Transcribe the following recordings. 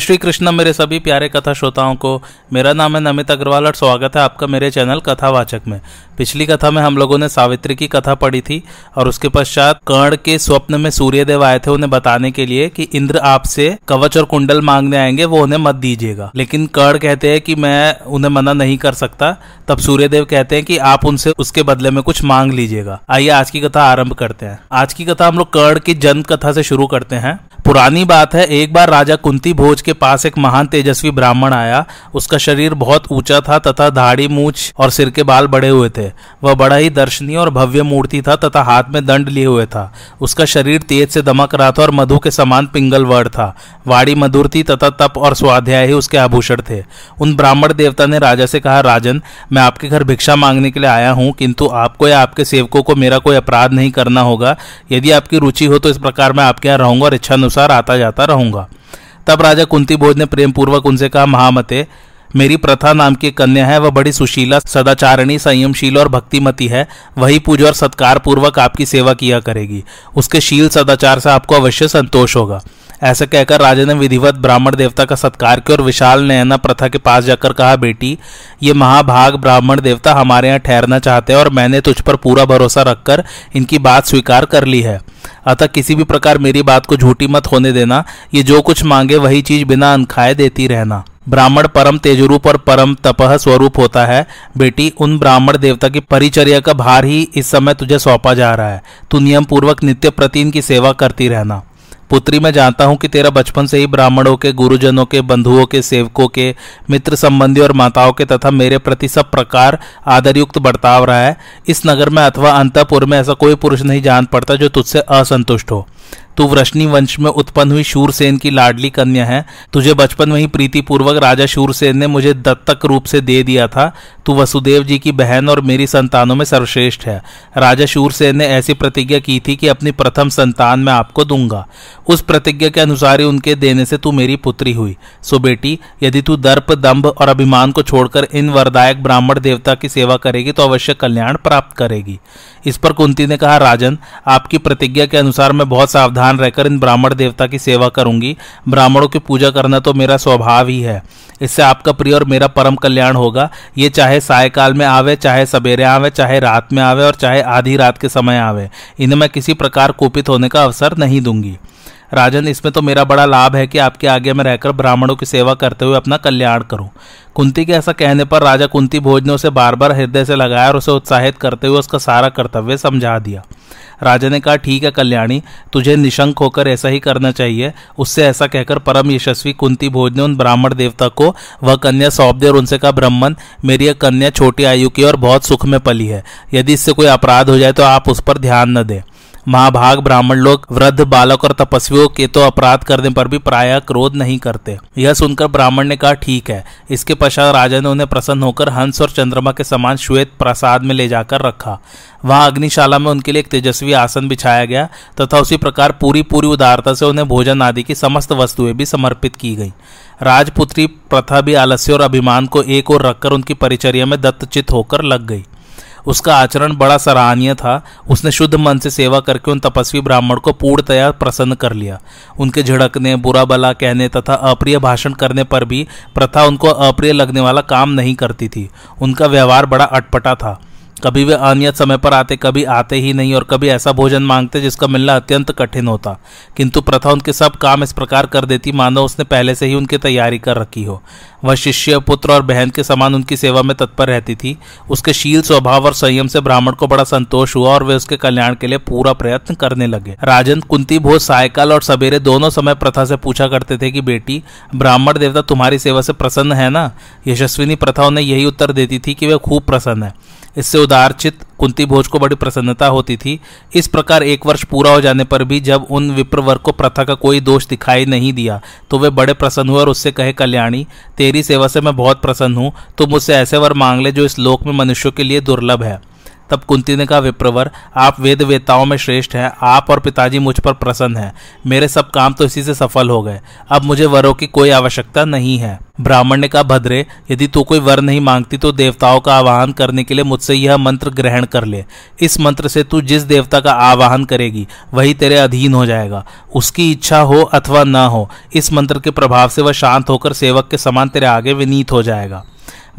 श्री कृष्ण मेरे सभी प्यारे कथा श्रोताओं को, मेरा नाम है नमित अग्रवाल और स्वागत है आपका मेरे चैनल कथावाचक में। पिछली कथा में हम लोगों ने सावित्री की कथा पढ़ी थी और उसके पश्चात कर्ण के स्वप्न में सूर्यदेव आए थे उन्हें बताने के लिए कि इंद्र आपसे कवच और कुंडल मांगने आएँगे, वो उन्हें मत दीजिएगा। लेकिन कर्ण कहते हैं कि मैं उन्हें मना नहीं कर सकता। तब सूर्यदेव कहते हैं कि आप उनसे उसके बदले में कुछ मांग लीजिएगा। आइए आज की कथा आरंभ करते हैं। आज की कथा हम लोग कर्ण की जन्म कथा से शुरू करते हैं। पुरानी बात है, एक बार राजा कुंती भोज के पास एक महान तेजस्वी ब्राह्मण आया। उसका शरीर बहुत ऊँचा था तथा दाढ़ी, मूछ और सिर के बाल बड़े हुए थे। वह बड़ा ही दर्शनीय और भव्य मूर्ति था तथा हाथ में दंड लिए हुए था। उसका शरीर तेज से दमक रहा था और मधु के समान पिंगल वर्ड था। वाड़ी मधुर थी तथा तप और स्वाध्याय ही उसके आभूषण थे। उन ब्राह्मण देवता ने राजा से कहा, राजन, मैं आपके घर भिक्षा मांगने के लिए आया हूँ, किंतु आपको या आपके सेवकों को मेरा कोई अपराध नहीं करना होगा। यदि आपकी रुचि हो तो इस प्रकार मैं आपके यहाँ रहूँगा और इच्छानुसार आता जाता रहूँगा। तब राजा कुंती भोज ने प्रेम पूर्वक उनसे कहा, महामते, मेरी प्रथा नाम की कन्या है, वह बड़ी सुशीला, सदाचारिणी, संयमशील और भक्तिमती है। वही पूजा और सत्कार पूर्वक आपकी सेवा किया करेगी। उसके शील सदाचार से आपको अवश्य संतोष होगा। ऐसा कहकर राजा ने विधिवत ब्राह्मण देवता का सत्कार किया और विशाल नयना प्रथा के पास जाकर कहा, बेटी, ये महाभाग ब्राह्मण देवता हमारे यहाँ ठहरना चाहते हैं और मैंने तुझ पर पूरा भरोसा रखकर इनकी बात स्वीकार कर ली है। अतः किसी भी प्रकार मेरी बात को झूठी मत होने देना। ये जो कुछ मांगे वही चीज़ बिना अनखाए देती रहना। ब्राह्मण परम तेजरूप और परम तपह स्वरूप होता है। बेटी, उन ब्राह्मण देवता की परिचर्या का भार ही इस समय तुझे सौंपा जा रहा है। तू नियम पूर्वक नित्य प्रति की सेवा करती रहना। पुत्री, मैं जानता हूँ कि तेरा बचपन से ही ब्राह्मणों के, गुरुजनों के, बंधुओं के, सेवकों के मित्र संबंधी और माताओं के तथा मेरे प्रति सब प्रकार आदरयुक्त बर्ताव रहा है। इस नगर में अथवा अंतपुर में ऐसा कोई पुरुष नहीं जान पड़ता जो तुझसे असंतुष्ट हो। तू वृष्णि वंश में उत्पन्न हुई शूरसेन की लाडली कन्या है। तुझे बचपन में ही प्रीति पूर्वक राजा शूरसेन ने मुझे दत्तक रूप से दे दिया था। तू वसुदेव जी की बहन और मेरी संतानों में सर्वश्रेष्ठ है। राजा शूरसेन ने ऐसी प्रतिज्ञा की थी कि अपनी प्रथम संतान मैं आपको दूँगा। उस प्रतिज्ञा के अनुसार ही उनके देने से तू मेरी पुत्री हुई। सो बेटी, यदि तू दर्प, दंभ और अभिमान को छोड़कर इन वरदायक ब्राह्मण देवता की सेवा करेगी तो अवश्य कल्याण प्राप्त करेगी। इस पर कुंती ने कहा, राजन, आपकी प्रतिज्ञा के अनुसार मैं बहुत सावधान रहकर इन ब्राह्मण देवता की सेवा करूँगी। ब्राह्मणों की पूजा करना तो मेरा स्वभाव ही है। इससे आपका प्रिय और मेरा परम कल्याण होगा। ये चाहे सायकाल में आवे, चाहे सवेरे आवे, चाहे रात में आवे और चाहे आधी रात के समय आवे। इन्हें मैं किसी प्रकार कुपित होने का अवसर नहीं दूँगी। राजन, इसमें तो मेरा बड़ा लाभ है कि आपके आगे में रहकर ब्राह्मणों की सेवा करते हुए अपना कल्याण करूँ। कुंती के ऐसा कहने पर राजा कुंती भोज ने उसे बार बार हृदय से लगाया और उसे उत्साहित करते हुए उसका सारा कर्तव्य समझा दिया। राजा ने कहा, ठीक है कल्याणी, तुझे निशंक होकर ऐसा ही करना चाहिए। उससे ऐसा कहकर परम यशस्वी कुंती भोज ने उन ब्राह्मण देवता को, वह कन्या सौंप दी और उनसे कहा, ब्राह्मण, मेरी यह कन्या छोटी आयु की और बहुत सुख में पली है। यदि इससे कोई अपराध हो जाए तो आप उस पर ध्यान न दें। महाभाग, ब्राह्मण लोग, वृद्ध बालक और तपस्वियों के तो अपराध करने पर भी प्राय क्रोध नहीं करते। यह सुनकर ब्राह्मण ने कहा, ठीक है। इसके पश्चात राजा ने उन्हें प्रसन्न होकर हंस और चंद्रमा के समान श्वेत प्रसाद में ले जाकर रखा। वहाँ अग्निशाला में उनके लिए एक तेजस्वी आसन बिछाया गया, तथा उसी प्रकार पूरी पूरी उदारता से उन्हें भोजन आदि की समस्त वस्तुएँ भी समर्पित की गई। राजपुत्री प्रथा भी आलस्य और अभिमान को एक और रखकर उनकी परिचर्या में दत्तचित होकर लग गई। उसका आचरण बड़ा सराहनीय था। उसने शुद्ध मन से सेवा करके उन तपस्वी ब्राह्मण को पूर्णतया प्रसन्न कर लिया। उनके झड़कने बुरा भला कहने तथा अप्रिय भाषण करने पर भी प्रथा उनको अप्रिय लगने वाला काम नहीं करती थी। उनका व्यवहार बड़ा अटपटा था। कभी वे अनियत समय पर आते, कभी आते ही नहीं और कभी ऐसा भोजन मांगते जिसका मिलना अत्यंत कठिन होता। किंतु प्रथा उनके सब काम इस प्रकार कर देती, मानो उसने पहले से ही उनकी तैयारी कर रखी हो। वह शिष्य, पुत्र और बहन के समान उनकी सेवा में तत्पर रहती थी। उसके शील स्वभाव और संयम से ब्राह्मण को बड़ा संतोष हुआ और वे उसके कल्याण के लिए पूरा प्रयत्न करने लगे। राजन, कुंती, भोज, सायकाल और सवेरे दोनों समय प्रथा से पूछा करते थे कि, बेटी, ब्राह्मण देवता तुम्हारी सेवा से प्रसन्न है ना? यशस्विनी प्रथा उन्हें यही उत्तर देती थी कि वे खूब प्रसन्न है। इससे उदारचित कुंती भोज को बड़ी प्रसन्नता होती थी। इस प्रकार एक वर्ष पूरा हो जाने पर भी जब उन विप्रवर को प्रथा का कोई दोष दिखाई नहीं दिया तो वे बड़े प्रसन्न हुए और उससे कहे, कल्याणी, तेरी सेवा से मैं बहुत प्रसन्न हूँ। तो मुझसे ऐसे वर मांग ले जो इस लोक में मनुष्यों के लिए दुर्लभ है। तब कुंती ने कहा, विप्रवर, आप वेद वेताओं में श्रेष्ठ हैं। आप और पिताजी मुझ पर प्रसन्न हैं। मेरे सब काम तो इसी से सफल हो गए। अब मुझे वरों की कोई आवश्यकता नहीं है। ब्राह्मण ने कहा, भद्रे, यदि तू कोई वर नहीं मांगती तो देवताओं का आवाहन करने के लिए मुझसे यह मंत्र ग्रहण कर ले। इस मंत्र से तू जिस देवता का आवाहन करेगी, वही तेरे अधीन हो जाएगा। उसकी इच्छा हो अथवा न हो, इस मंत्र के प्रभाव से वह शांत होकर सेवक के समान तेरे आगे विनीत हो जाएगा।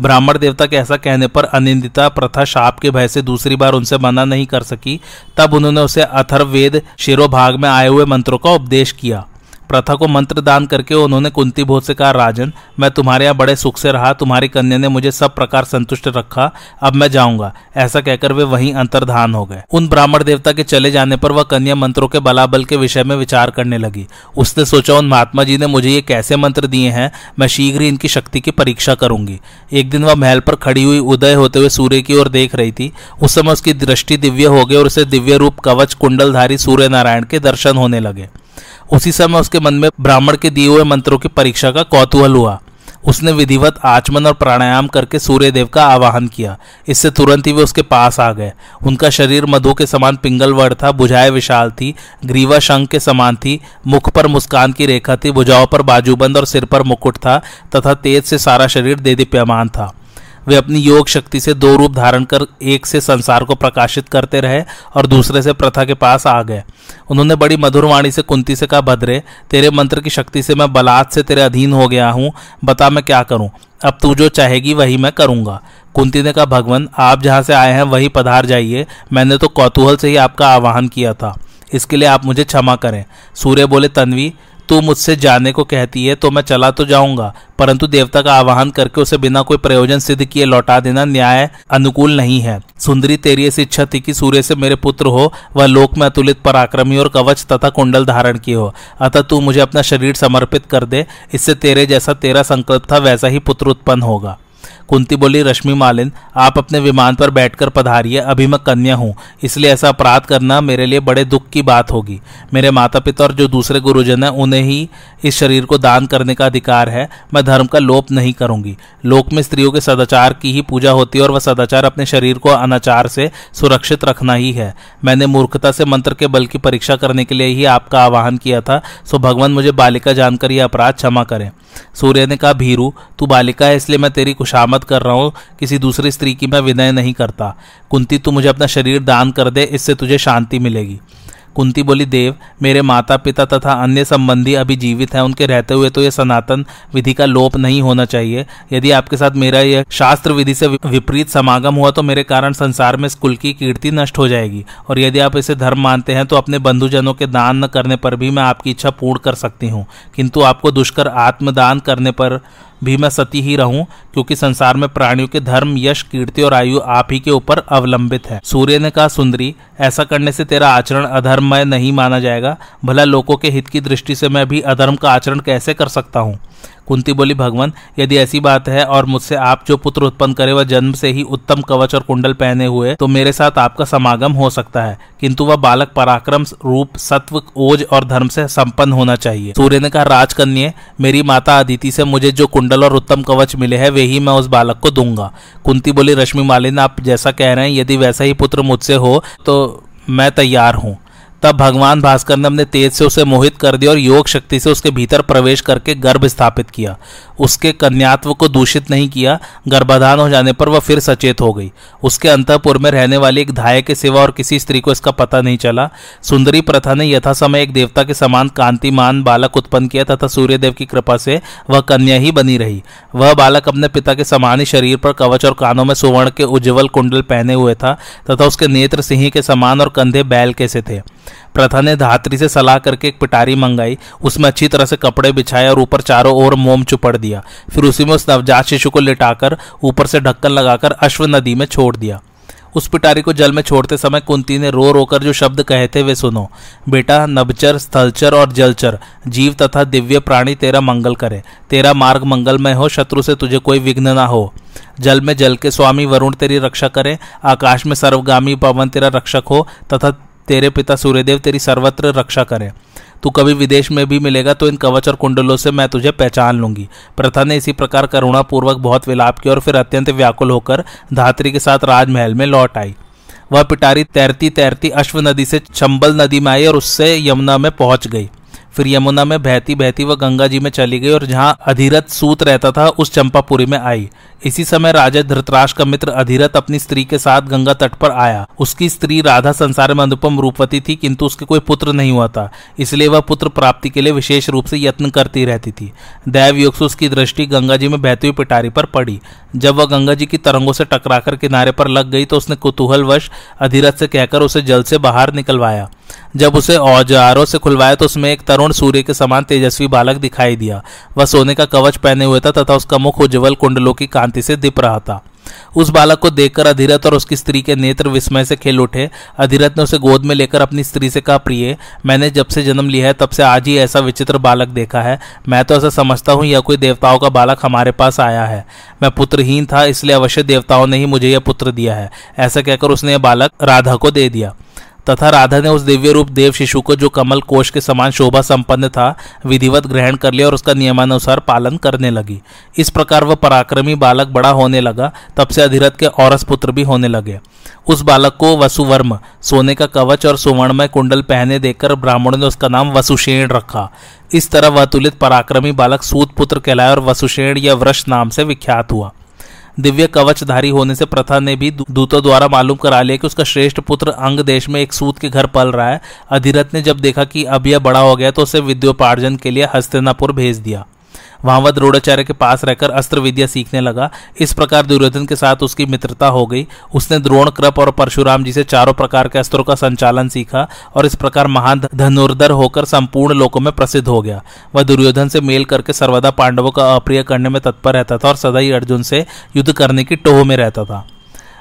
ब्राह्मण देवता के ऐसा कहने पर अनिंदिता प्रथा शाप के भय से दूसरी बार उनसे मना नहीं कर सकी। तब उन्होंने उसे अथर्ववेद शिरोभाग में आए हुए मंत्रों का उपदेश किया। प्रथा को मंत्र दान करके उन्होंने कुंती भोज से कहा, राजन, मैं तुम्हारे यहाँ बड़े सुख से रहा, तुम्हारी कन्या ने मुझे सब प्रकार संतुष्ट रखा, अब मैं जाऊँगा। ऐसा कहकर वे वहीं अंतर्धान हो गए। उन ब्राह्मण देवता के चले जाने पर वह कन्या मंत्रों के बलाबल के विषय में विचार करने लगी। उसने सोचा, उन महात्मा जी ने मुझे ये कैसे मंत्र दिए हैं? मैं शीघ्र ही इनकी शक्ति की परीक्षा करूँगी। एक दिन वह महल पर खड़ी हुई उदय होते हुए सूर्य की ओर देख रही थी। उस समय उसकी दृष्टि दिव्य हो गई और उसे दिव्य रूप कवच कुंडलधारी सूर्य नारायण के दर्शन होने लगे। उसी समय उसके मन में ब्राह्मण के दिए हुए मंत्रों की परीक्षा का कौतूहल हुआ। उसने विधिवत आचमन और प्राणायाम करके सूर्य देव का आवाहन किया। इससे तुरंत ही वे उसके पास आ गए। उनका शरीर मधु के समान पिंगल वर्ण था, बुझाए विशाल थी, ग्रीवा शंख के समान थी, मुख पर मुस्कान की रेखा थी, भुजाओं पर बाजूबंद और सिर पर मुकुट था, तथा तेज से सारा शरीर दे दीप्यमान था। वे अपनी योग शक्ति से दो रूप धारण कर एक से संसार को प्रकाशित करते रहे और दूसरे से प्रथा के पास आ गए। उन्होंने बड़ी मधुर वाणी से कुंती से कहा, भद्रे, तेरे मंत्र की शक्ति से मैं बलात् से तेरे अधीन हो गया हूँ। बता मैं क्या करूँ? अब तू जो चाहेगी वही मैं करूँगा। कुंती ने कहा, भगवान, आप जहाँ से आए हैं वही पधार जाइए। मैंने तो कौतूहल से ही आपका आवाहन किया था। इसके लिए आप मुझे क्षमा करें। सूर्य बोले, तन्वी तू मुझसे जाने को कहती है तो मैं चला तो जाऊँगा, परंतु देवता का आवाहन करके उसे बिना कोई प्रयोजन सिद्ध किए लौटा देना न्याय अनुकूल नहीं है। सुंदरी, तेरी ऐसी इच्छा थी कि सूर्य से मेरे पुत्र हो, वह लोक में अतुलित पराक्रमी और कवच तथा कुंडल धारण किए हो। अतः तू मुझे अपना शरीर समर्पित कर दे, इससे तेरे जैसा तेरा संकल्प था, वैसा ही पुत्र उत्पन्न होगा। कुंती बोली, रश्मि मालिन, आप अपने विमान पर बैठकर पधारिए, अभी मैं कन्या हूँ। इसलिए ऐसा अपराध करना मेरे लिए बड़े दुख की बात होगी। मेरे माता पिता और जो दूसरे गुरुजन हैं, उन्हें ही इस शरीर को दान करने का अधिकार है। मैं धर्म का लोप नहीं करूँगी। लोक में स्त्रियों के सदाचार की ही पूजा होती है और वह सदाचार अपने शरीर को अनाचार से सुरक्षित रखना ही है। मैंने मूर्खता से मंत्र के बल की परीक्षा करने के लिए ही आपका आह्वान किया था। सो भगवान, मुझे बालिका जानकर यह अपराध क्षमा करें। सूर्य ने कहा, भीरू, तू बालिका है, इसलिए मैं तेरी खुशामद कर रहा हूँ। किसी दूसरी स्त्री की मैं विनय नहीं करता। कुंती, तू मुझे अपना शरीर दान कर दे, इससे तुझे शांति मिलेगी। कुंती बोली, देव, मेरे माता पिता तथा अन्य संबंधी अभी जीवित हैं, उनके रहते हुए तो यह सनातन विधि का लोप नहीं होना चाहिए। यदि आपके साथ मेरा यह शास्त्र विधि से विपरीत समागम हुआ तो मेरे कारण संसार में इस कुल की कीर्ति नष्ट हो जाएगी। और यदि आप इसे धर्म मानते हैं तो अपने बंधुजनों के दान न करने पर भी मैं आपकी इच्छा पूर्ण कर सकती हूँ। किंतु आपको दुष्कर आत्मदान करने पर भी मैं सती ही रहूँ, क्योंकि संसार में प्राणियों के धर्म, यश, कीर्ति और आयु आप ही के ऊपर अवलंबित है। सूर्य ने कहा, सुंदरी, ऐसा करने से तेरा आचरण अधर्ममय नहीं माना जाएगा। भला लोगों के हित की दृष्टि से मैं भी अधर्म का आचरण कैसे कर सकता हूँ? कुंती बोली, भगवान, यदि ऐसी बात है और मुझसे आप जो पुत्र उत्पन्न करे वह जन्म से ही उत्तम कवच और कुंडल पहने हुए तो मेरे साथ आपका समागम हो सकता है। किंतु वह बालक पराक्रम रूप, सत्व, ओज और धर्म से संपन्न होना चाहिए। सूर्य ने कहा, राजकन्या, मेरी माता अदिति से मुझे जो कुंडल और उत्तम कवच मिले हैं, वे ही मैं उस बालक को दूँगा। कुंती बोली, रश्मि मालिन, आप जैसा कह रहे हैं, यदि वैसा ही पुत्र मुझसे हो तो मैं तैयार हूँ। तब भगवान भास्कर ने अपने तेज से उसे मोहित कर दिया और योग शक्ति से उसके भीतर प्रवेश करके गर्भ स्थापित किया। उसके कन्यात्व को दूषित नहीं किया, गर्भाधान हो जाने पर वह फिर सचेत हो गई। उसके अंतपुर में रहने वाली एक धाय के सिवा और किसी स्त्री को इसका पता नहीं चला। सुंदरी प्रथा ने यथा समय एक देवता के समान कांतिमान बालक उत्पन्न किया तथा सूर्यदेव की कृपा से वह कन्या ही बनी रही। वह बालक अपने पिता के समान ही शरीर पर कवच और कानों में सुवर्ण के उज्जवल कुंडल पहने हुए था तथा उसके नेत्र सिंह के समान और कंधे बैल के से थे। प्रथा ने धात्री से सलाह करके एक पिटारी मंगाई। उसमें अच्छी तरह से कपड़े बिछाए और ऊपर चारों ओर मोम चुपड़ दिया। फिर उसी में उस नवजात शिशु को लिटाकर ऊपर से ढक्कन लगाकर अश्व नदी में छोड़ दिया। उस पिटारी को जल में छोड़ते समय कुंती ने रो रोकर जो शब्द कहे थे वे सुनो। बेटा, नभचर, स्थलचर और जलचर, जीव तथा दिव्य प्राणी तेरा मंगल करे। तेरा मार्ग मंगलमय हो, शत्रु से तुझे कोई विघ्न ना हो। जल में जल के स्वामी वरुण तेरी रक्षा करे, आकाश में सर्वगामी पवन तेरा रक्षक हो, तथा तेरे पिता सूर्यदेव तेरी सर्वत्र रक्षा करें। तू कभी विदेश में भी मिलेगा तो इन कवच और कुंडलों से मैं तुझे पहचान लूँगी। प्रथा ने इसी प्रकार करुणापूर्वक बहुत विलाप किया और फिर अत्यंत व्याकुल होकर धात्री के साथ राजमहल में लौट आई। वह पिटारी तैरती तैरती अश्व नदी से चंबल नदी में आई और उससे यमुना में पहुँच गई। फिर यमुना में बहती बहती वह गंगा जी में चली गई और जहाँ अधीरथ सूत रहता था, उस चंपापुरी में आई। इसी समय राजा धृतराज का मित्र अधीरथ अपनी स्त्री के साथ गंगा तट पर आया। उसकी स्त्री राधा संसार में अनुपम रूपवती थी, किंतु उसके कोई पुत्र नहीं हुआ था। इसलिए वह पुत्र प्राप्ति के लिए विशेष रूप से यत्न करती रहती थी। दैव योग से उसकी दृष्टि गंगा जी में बहती हुई पिटारी पर पड़ी। जब वह गंगा जी की तरंगों से टकराकर किनारे पर लग गई तो उसने कुतूहलवश अधिरथ से कहकर उसे जल से बाहर निकलवाया। जब उसे औजारों से खुलवाया तो उसमें एक तरुण सूर्य के समान तेजस्वी बालक दिखाई दिया। वह सोने का कवच पहने हुए था तथा उसका मुख उज्जवल कुंडलों की कांति से दिप रहा था। उस बालक को देखकर अधिरथ और उसकी स्त्री के नेत्र विस्मय से खेल उठे। अधिरथ ने उसे गोद में लेकर अपनी स्त्री से कहा, प्रिय, मैंने जब से जन्म लिया है, तब से आज ही ऐसा विचित्र बालक देखा है। मैं तो ऐसा समझता हूँ, यह कोई देवताओं का बालक हमारे पास आया है। मैं पुत्रहीन था, इसलिए अवश्य देवताओं ने ही मुझे यह पुत्र दिया है। ऐसा कहकर उसने यह बालक राधा को दे दिया। तथा राधा ने उस दिव्य रूप देव शिशु को जो कमल कोश के समान शोभा संपन्न था, विधिवत ग्रहण कर लिया और उसका नियमानुसार पालन करने लगी। इस प्रकार वह पराक्रमी बालक बड़ा होने लगा, तब से अधिरथ के औरस पुत्र भी होने लगे। उस बालक को वसुवर्म, सोने का कवच और सुवर्णमय कुंडल पहने देखकर ब्राह्मणों ने उसका नाम वसुषेण रखा। इस तरह वह तुलित पराक्रमी बालक सूत पुत्र कहलाया और वसुषेण या वृष नाम से विख्यात हुआ। दिव्य कवचधारी होने से प्रथा ने भी दूतों द्वारा मालूम करा लिया कि उसका श्रेष्ठ पुत्र अंग देश में एक सूत के घर पल रहा है। अधिरथ ने जब देखा कि अब यह बड़ा हो गया तो उसे विद्योपार्जन के लिए हस्तिनापुर भेज दिया। वहाँ द्रोणाचार्य के पास रहकर अस्त्र विद्या सीखने लगा। इस प्रकार दुर्योधन के साथ उसकी मित्रता हो गई। उसने द्रोण कृप और परशुराम जी से चारों प्रकार के अस्त्रों का संचालन सीखा और इस प्रकार महान धनुर्धर होकर संपूर्ण लोकों में प्रसिद्ध हो गया। वह दुर्योधन से मेल करके सर्वदा पांडवों का अप्रिय करने में तत्पर रहता था और सदा ही अर्जुन से युद्ध करने की टोह में रहता था।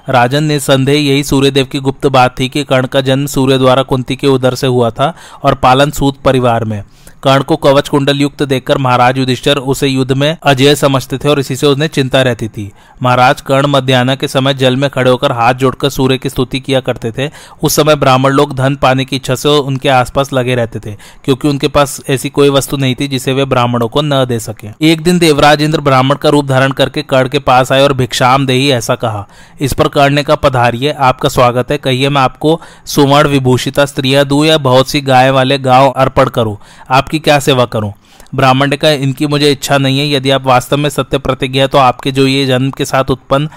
राजन ने संदेह यही सूर्यदेव की गुप्त बात थी कि कर्ण का जन्म सूर्य द्वारा कुंती के उदर से हुआ था और पालन सूत परिवार में। कर्ण को कवच कुंडल युक्त देखकर महाराज युधिष्ठर उसे युद्ध में अजय समझते थे और इसी से उन्हें चिंता रहती थी। महाराज कर्ण मध्यान्ह के समय जल में खड़े होकर हाथ जोड़कर सूर्य की स्तुति किया करते थे। उस समय ब्राह्मण लोग धन पाने की इच्छा से उनके आसपास लगे रहते थे, क्योंकि उनके पास ऐसी कोई वस्तु नहीं थी जिसे वे ब्राह्मणों को न दे सके। एक दिन देवराज इंद्र ब्राह्मण का रूप धारण करके कर्ण के पास आए और भिक्षाम दे ऐसा कहा। इस पर कर्ण ने का पधारिये आपका स्वागत है। कहिए, मैं आपको सुवर्ण विभूषिता, स्त्रियाँ, दू या बहुत सी गाय वाले गाँव अर्पण करूँ। आपकी आपकी क्या सेवा करूँ? ब्राह्मण कहा, इनकी मुझे इच्छा नहीं है। यदि आप वास्तव में सत्य प्रतिज्ञा तो आपके जो ये जन्म के साथ उत्पन्न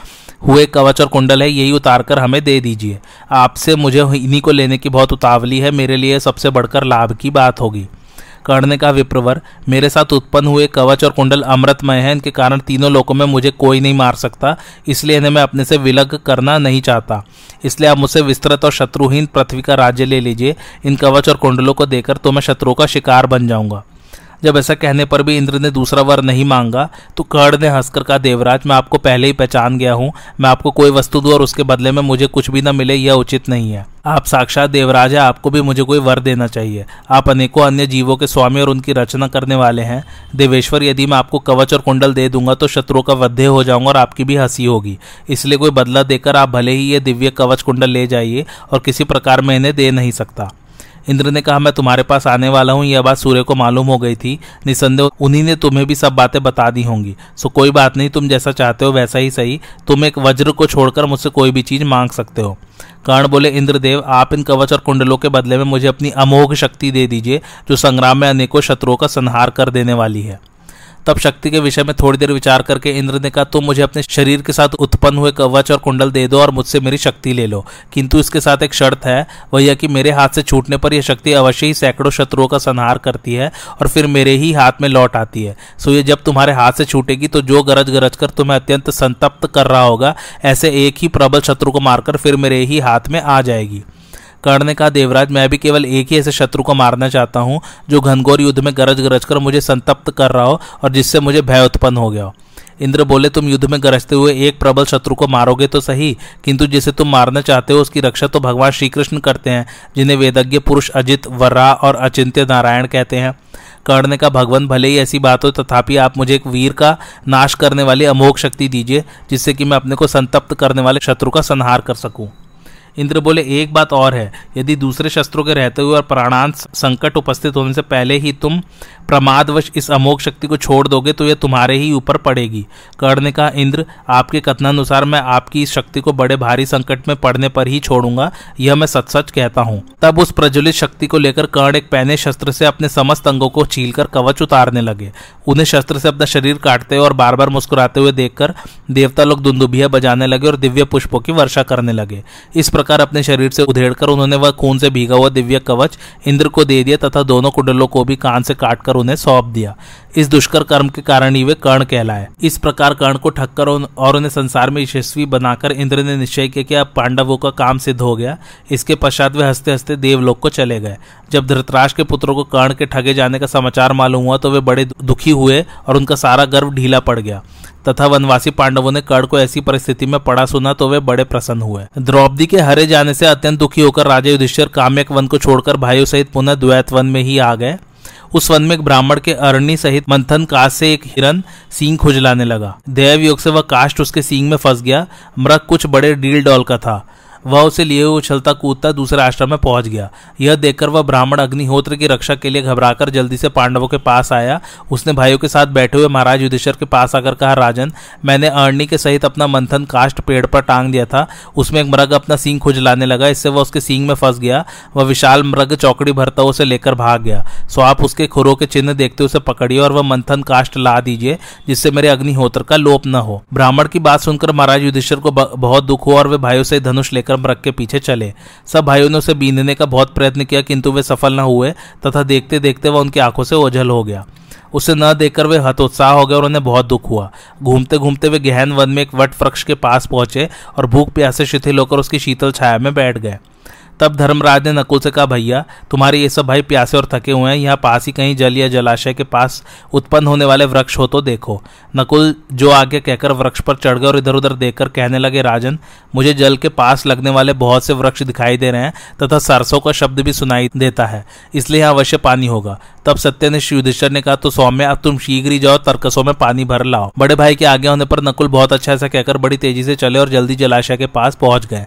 हुए कवच और कुंडल है, यही उतार कर हमें दे दीजिए। आपसे मुझे इन्हीं को लेने की बहुत उतावली है। मेरे लिए सबसे बढ़कर लाभ की बात होगी। कर्ण का विप्रवर। मेरे साथ उत्पन्न हुए कवच और कुंडल अमृतमय है। इनके कारण तीनों लोकों में मुझे कोई नहीं मार सकता। इसलिए इन्हें मैं अपने से विलग करना नहीं चाहता। इसलिए आप मुझसे विस्तृत और शत्रुहीन पृथ्वी का राज्य ले लीजिए। इन कवच और कुंडलों को देकर तो मैं शत्रुओं का शिकार बन जाऊँगा। जब ऐसा कहने पर भी इंद्र ने दूसरा वर नहीं मांगा तो कर्ण ने हंसकर कहा, देवराज, मैं आपको पहले ही पहचान गया हूँ। मैं आपको कोई वस्तु दूँ और उसके बदले में मुझे कुछ भी न मिले, यह उचित नहीं है। आप साक्षात देवराज है, आपको भी मुझे कोई वर देना चाहिए। आप अनेकों अन्य जीवों के स्वामी और उनकी रचना करने वाले हैं। देवेश्वर, यदि मैं आपको कवच और कुंडल दे दूँगा तो शत्रुओं का वध्य हो जाऊँगा और आपकी भी हँसी होगी। इसलिए कोई बदला देकर आप भले ही ये दिव्य कवच कुंडल ले जाइए और किसी प्रकार में इन्हें दे नहीं सकता। इंद्र ने कहा, मैं तुम्हारे पास आने वाला हूँ। यह बात सूर्य को मालूम हो गई थी। निसंदेह, उन्हीं ने तुम्हें भी सब बातें बता दी होंगी। सो कोई बात नहीं, तुम जैसा चाहते हो वैसा ही सही। तुम एक वज्र को छोड़कर मुझसे कोई भी चीज़ मांग सकते हो। कर्ण बोले, इंद्रदेव, आप इन कवच और कुंडलों के बदले में मुझे अपनी अमोघ शक्ति दे दीजिए, जो संग्राम में अनेकों शत्रुओं का संहार कर देने वाली है। तब शक्ति के विषय में थोड़ी देर विचार करके इंद्र ने कहा, तुम मुझे अपने शरीर के साथ उत्पन्न हुए कवच और कुंडल दे दो और मुझसे मेरी शक्ति ले लो। किंतु इसके साथ एक शर्त है, वह यह कि मेरे हाथ से छूटने पर यह शक्ति अवश्य ही सैकड़ों शत्रुओं का संहार करती है और फिर मेरे ही हाथ में लौट आती है। सो ये जब तुम्हारे हाथ से छूटेगी तो जो गरज गरज कर तुम्हें अत्यंत संतप्त कर रहा होगा, ऐसे एक ही प्रबल शत्रु को मारकर फिर मेरे ही हाथ में आ जाएगी। कर्ण ने कहा देवराज, मैं भी केवल एक ही ऐसे शत्रु को मारना चाहता हूँ, जो घनघोर युद्ध में गरज गरज कर मुझे संतप्त कर रहा हो और जिससे मुझे भय उत्पन्न हो गया हो। इंद्र बोले, तुम युद्ध में गरजते हुए एक प्रबल शत्रु को मारोगे तो सही, किंतु जिसे तुम मारना चाहते हो, उसकी रक्षा तो भगवान श्री कृष्ण करते हैं, जिन्हें वेदज्ञ पुरुष अजित वर्रा और अचिंत्य नारायण कहते हैं। कर्ण कहा भगवान भले ही ऐसी बात हो, तथापि आप मुझे एक वीर का नाश करने वाली अमोघ शक्ति दीजिए, जिससे कि मैं अपने को संतप्त करने वाले शत्रु का संहार कर सकूँ। इंद्र बोले, एक बात और है, यदि दूसरे शस्त्रों के रहते हुए और प्राणांत संकट उपस्थित होने से पहले ही तुम प्रमादवश इस अमोघ शक्ति को छोड़ दोगे तो यह तुम्हारे ही ऊपर पड़ेगी। कर्ण ने कहा इंद्र आपके कथनानुसार मैं आपकी इस शक्ति को बड़े भारी संकट में पड़ने पर ही छोड़ूँगा, यह मैं सच सच कहता हूँ। तब उस प्रज्वलित शक्ति को लेकर कर्ण एक पहने शस्त्र से अपने समस्त अंगों को छीलकर कवच उतारने लगे। उन्हें शस्त्र से अपना शरीर काटते हुए और बार बार मुस्कुराते हुए देखकर देवता लोग दुंदुभिया बजाने लगे और दिव्य पुष्पों की वर्षा करने लगे। इस प्रकार अपने शरीर से उधेड़कर उन्होंने वह खून से भीगा हुआ दिव्य कवच इंद्र को दे दिया तथा दोनों कुंडलों को भी कान से काटकर उन्हें सौंप दिया। इस दुष्कर कर्म के कारण ही वे कर्ण कहलाए। इस प्रकार कर्ण को ठक्कर और उन्हें संसार में यशस्वी बनाकर इंद्र ने निश्चय किया कि अब पांडवों का काम सिद्ध हो गया। इसके पश्चात वे हँसते हँसते देवलोक को चले गए। जब धृतराज के पुत्रों को कर्ण के ठगे जाने का समाचार मालूम हुआ तो वे बड़े दुखी हुए और उनका सारा गर्व ढीला पड़ गया। तथा वनवासी पांडवों ने कर्ण को ऐसी परिस्थिति में पड़ा सुना तो वे बड़े प्रसन्न हुए। द्रौपदी के हरे जाने से अत्यंत दुखी होकर राजा युधिष्ठिर काम्यक वन को छोड़कर भाइयों सहित पुनः द्वैत वन में ही आ गए। उस वन में एक ब्राह्मण के अरणी सहित मंथन काश से एक हिरन सींग खुजलाने लगा। देव योग से वह काष्ट उसके सींग में फंस गया। मृत कुछ बड़े डील डॉल का था। वह उसे लिए उछलता कूदता दूसरे आश्रम में पहुँच गया। यह देखकर वह ब्राह्मण अग्निहोत्र की रक्षा के लिए घबराकर जल्दी से पांडवों के पास आया। उसने भाइयों के साथ बैठे हुए महाराज युधिष्ठर के पास आकर कहा, राजन, मैंने अरणी के सहित अपना मंथन काष्ट पेड़ पर टांग दिया था। उसमें एक मृग अपना सींग खुजलाने लगा। इससे वह उसके सींग में फंस गया। वह विशाल मृग चौकड़ी भरता उसे लेकर भाग गया। सो आप उसके खुरों के चिन्ह देखते उसे पकड़िए और वह मंथन काष्ट ला दीजिए, जिससे मेरे अग्निहोत्र का लोप न हो। ब्राह्मण की बात सुनकर महाराज युधिष्ठर को बहुत दुख हुआ और वे भाइयों से धनुष लेकर मृग के पीछे चले। सब भाइयों ने उसे बींधने का बहुत प्रयत्न किया, किंतु वे सफल न हुए, तथा देखते देखते वह उनकी आँखों से ओझल हो गया। उसे न देखकर वे हतोत्साह हो गए और उन्हें बहुत दुख हुआ। घूमते घूमते वे गहन वन में एक वट वृक्ष के पास पहुँचे और भूख प्यासे शिथिल होकर उसकी शीतल छाया में बैठ गए। तब धर्मराज ने नकुल से कहा, भैया, तुम्हारे ये सब भाई प्यासे और थके हुए हैं, यहाँ पास ही कहीं जल या जलाशय के पास उत्पन्न होने वाले वृक्ष हो तो देखो। नकुल जो आगे कहकर वृक्ष पर चढ़ गए और इधर उधर देखकर कहने लगे, राजन, मुझे जल के पास लगने वाले बहुत से वृक्ष दिखाई दे रहे हैं, तथा सरसों का शब्द भी सुनाई देता है, इसलिए यहाँ अवश्य पानी होगा। तब सत्य सत्यनिष्ठ युधिष्ठर ने कहा तो सौम्य, अब तुम शीघ्र ही जाओ, तर्कसों में पानी भर लाओ। बड़े भाई के आगे होने पर नकुल बहुत अच्छा ऐसा कहकर बड़ी तेज़ी से चले और जल्दी जलाशय के पास पहुँच गए।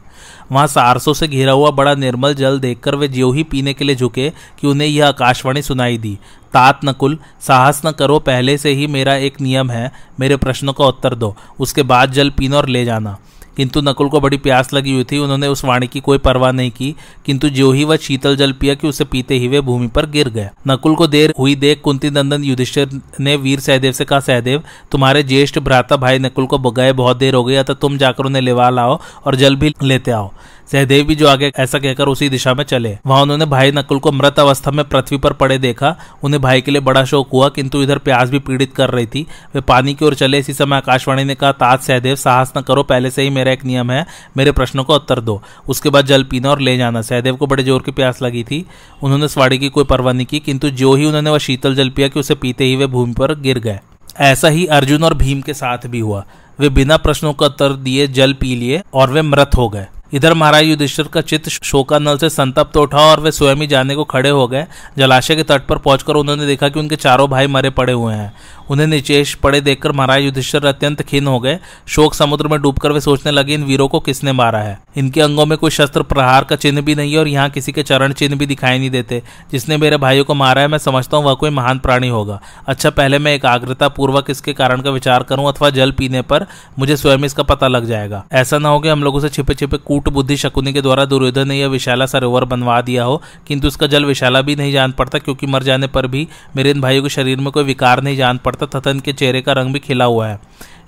वहाँ सारसों से घिरा हुआ बड़ा निर्मल जल देखकर वे ज्यो ही पीने के लिए झुके कि उन्हें यह आकाशवाणी सुनाई दी। तात नकुल, साहस न करो, पहले से ही मेरा एक नियम है, मेरे प्रश्नों का उत्तर दो, उसके बाद जल पीना और ले जाना। किंतु नकुल को बड़ी प्यास लगी हुई थी, उन्होंने उस वाणी की कोई परवाह नहीं की, किंतु जो ही वह शीतल जल पिया कि उसे पीते ही वे भूमि पर गिर गया। नकुल को देर हुई देख कुंती नंदन युधिष्ठिर ने वीर सहदेव से कहा, सहदेव, तुम्हारे ज्येष्ठ भ्राता भाई नकुल को गए बहुत देर हो गया अतः तुम जाकर उन्हें लेवा लाओ और जल भी लेते आओ। सहदेव भी जो आगे ऐसा कहकर उसी दिशा में चले। वहाँ उन्होंने भाई नकुल को मृत अवस्था में पृथ्वी पर पड़े देखा। उन्हें भाई के लिए बड़ा शौक हुआ, किंतु इधर प्यास भी पीड़ित कर रही थी। वे पानी की ओर चले। इसी समय आकाशवाणी ने कहा, ताज सहदेव, साहस न करो, पहले से ही मेरा एक नियम है। मेरे प्रश्नों का उत्तर दो। उसके बाद जल पीना और ले जाना। सहदेव को बड़े ज़ोर की प्यास लगी थी। उन्होंने स्वाड़ी की कोई परवाह नहीं की, किंतु जो ही उन्होंने वह शीतल जल पिया कि उसे पीते ही वे भूमि पर गिर गए। ऐसा ही अर्जुन और भीम के साथ भी हुआ। वे बिना प्रश्नों का उत्तर दिए जल पी लिए और वे मृत हो गए। इधर महाराज युधिष्ठिर का चित्त शोकानल से संतप्त उठा और वे स्वयं ही जाने को खड़े हो गए। जलाशय के तट पर पहुंचकर उन्होंने देखा कि उनके चारों भाई मरे पड़े हुए हैं। उन्हें निचेश पड़े देखकर महाराज युधिष्ठिर अत्यंत खीन हो गए। शोक समुद्र में डूबकर वे सोचने लगे, इन वीरों को किसने मारा है? इनके अंगों में कोई शस्त्र, प्रहार का चिन्ह भी नहीं है और यहाँ किसी के चरण चिन्ह भी दिखाई नहीं देते। जिसने मेरे भाइयों को मारा है, मैं समझता हूँ वह कोई महान प्राणी होगा। अच्छा पहले मैं एकाग्रता पूर्वक इसके कारण का विचार करूँ अथवा जल पीने पर मुझे स्वयं इसका पता लग जाएगा। ऐसा ना हो कि हम लोगों से छिपे छिपे कूट बुद्धि शकुनी के द्वारा दुर्योधन ने यह विशाला सरोवर बनवा दिया हो, किंतु उसका जल विशाला भी नहीं जान पड़ता, क्योंकि मर जाने पर भी मेरे इन भाइयों के शरीर में कोई विकार नहीं जान पड़ता। तथा इनके चेहरे का रंग भी खिला हुआ है।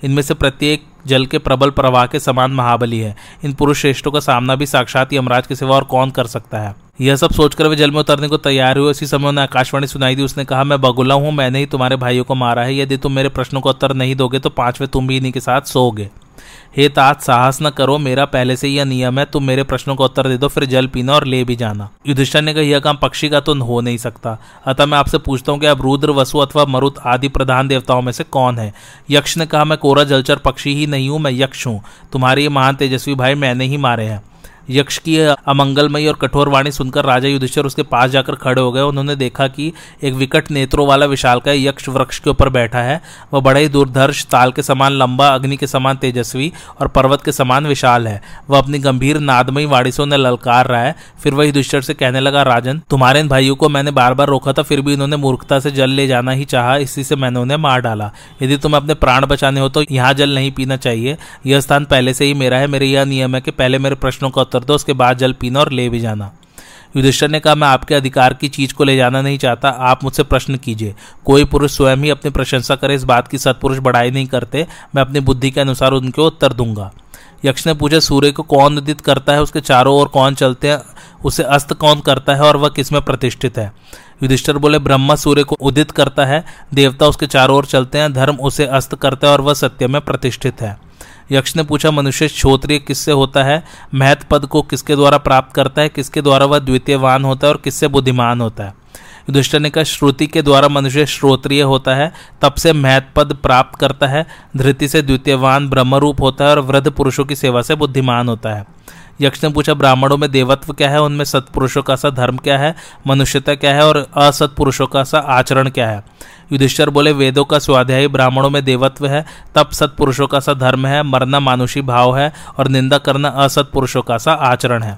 इनमें से प्रत्येक जल के प्रबल प्रवाह के समान महाबली है। इन पुरुष श्रेष्ठों का सामना भी साक्षात यमराज के सिवा और कौन कर सकता है। यह सब सोचकर वे जल में उतरने को तैयार हुए। इसी समय उन्हें आकाशवाणी सुनाई दी। उसने कहा, मैं बगुला हूँ, मैंने ही तुम्हारे भाइयों को मारा है। यदि तुम मेरे प्रश्नों का उत्तर नहीं दोगे तो पाँचवें तुम भी इन्हीं के साथ सोओगे। हे तात, साहस न करो, मेरा पहले से यह नियम है, तुम मेरे प्रश्नों का उत्तर दे दो, फिर जल पीना और ले भी जाना। युधिष्ठर ने कहा, यह काम पक्षी का तो हो नहीं सकता। अतः मैं आपसे पूछता हूँ कि अब रुद्र, वसु अथवा मरुत आदि प्रधान देवताओं में से कौन है? यक्ष ने कहा, मैं कोरा जलचर पक्षी ही नहीं हूँ, मैं यक्ष हूँ। तुम्हारे ये महान तेजस्वी भाई मैंने ही मारे हैं। यक्ष की अमंगलमयी और कठोर वाणी सुनकर राजा युधिष्ठिर उसके पास जाकर खड़े हो गए। उन्होंने देखा कि एक विकट नेत्रों वाला विशाल का यक्ष वृक्ष के ऊपर बैठा है। वह बड़ा ही दुर्धर्ष, ताल के समान लंबा, अग्नि के समान तेजस्वी और पर्वत के समान विशाल है। वह अपनी गंभीर, नादमयी वाणी से उन्हें ललकार रहा है। फिर वह युधिष्ठिर से कहने लगा, राजन, तुम्हारे इन भाइयों को मैंने बार बार रोका था, फिर भी इन्होंने मूर्खता से जल ले जाना ही चाहा, इसी से मैंने उन्हें मार डाला। यदि तुम्हें अपने प्राण बचाने हो तो यहाँ जल नहीं पीना चाहिए। यह स्थान पहले से ही मेरा है, मेरे यह नियम है कि पहले मेरे प्रश्नों का दो उसके बाद जल पीना और ले भी जाना। युधिष्ठर ने कहा, मैं आपके अधिकार की चीज़ को ले जाना नहीं चाहता, आप मुझसे प्रश्न कीजिए। कोई पुरुष स्वयं ही अपनी प्रशंसा करे, इस बात की सत्पुरुष बढ़ाई नहीं करते, मैं अपनी बुद्धि के अनुसार उनके उत्तर दूँगा। यक्ष ने पूछा, सूर्य को कौन उदित करता है? उसके चारों ओर कौन चलते हैं? उसे अस्त कौन करता है और वह किसमें प्रतिष्ठित है? युधिष्ठर बोले, ब्रह्मा सूर्य को उदित करता है, देवता उसके चारों ओर चलते हैं, धर्म उसे अस्त करता है और वह सत्य में प्रतिष्ठित है। यक्ष ने पूछा, मनुष्य श्रोत्रिय किससे होता है? महत पद को किसके द्वारा प्राप्त करता है? किसके द्वारा वह द्वितीयवान होता है और किससे बुद्धिमान होता है? युधिष्ठर ने कहा, श्रुति के द्वारा मनुष्य श्रोत्रिय होता है, तब से महत पद प्राप्त करता है, धृति से द्वितीयवान ब्रह्मरूप होता है और वृद्ध पुरुषों की सेवा से बुद्धिमान होता है। यक्ष ने पूछा, ब्राह्मणों में देवत्व क्या है? उनमें सत्पुरुषों का सा धर्म क्या है? मनुष्यता क्या है? और असत्पुरुषों का सा आचरण क्या है? युधिष्ठर बोले, वेदों का स्वाध्यायी ब्राह्मणों में देवत्व है तप सत्पुरुषों का सा धर्म है, मरना मानुषी भाव है, और निंदा करना असत्पुरुषों का सा आचरण है।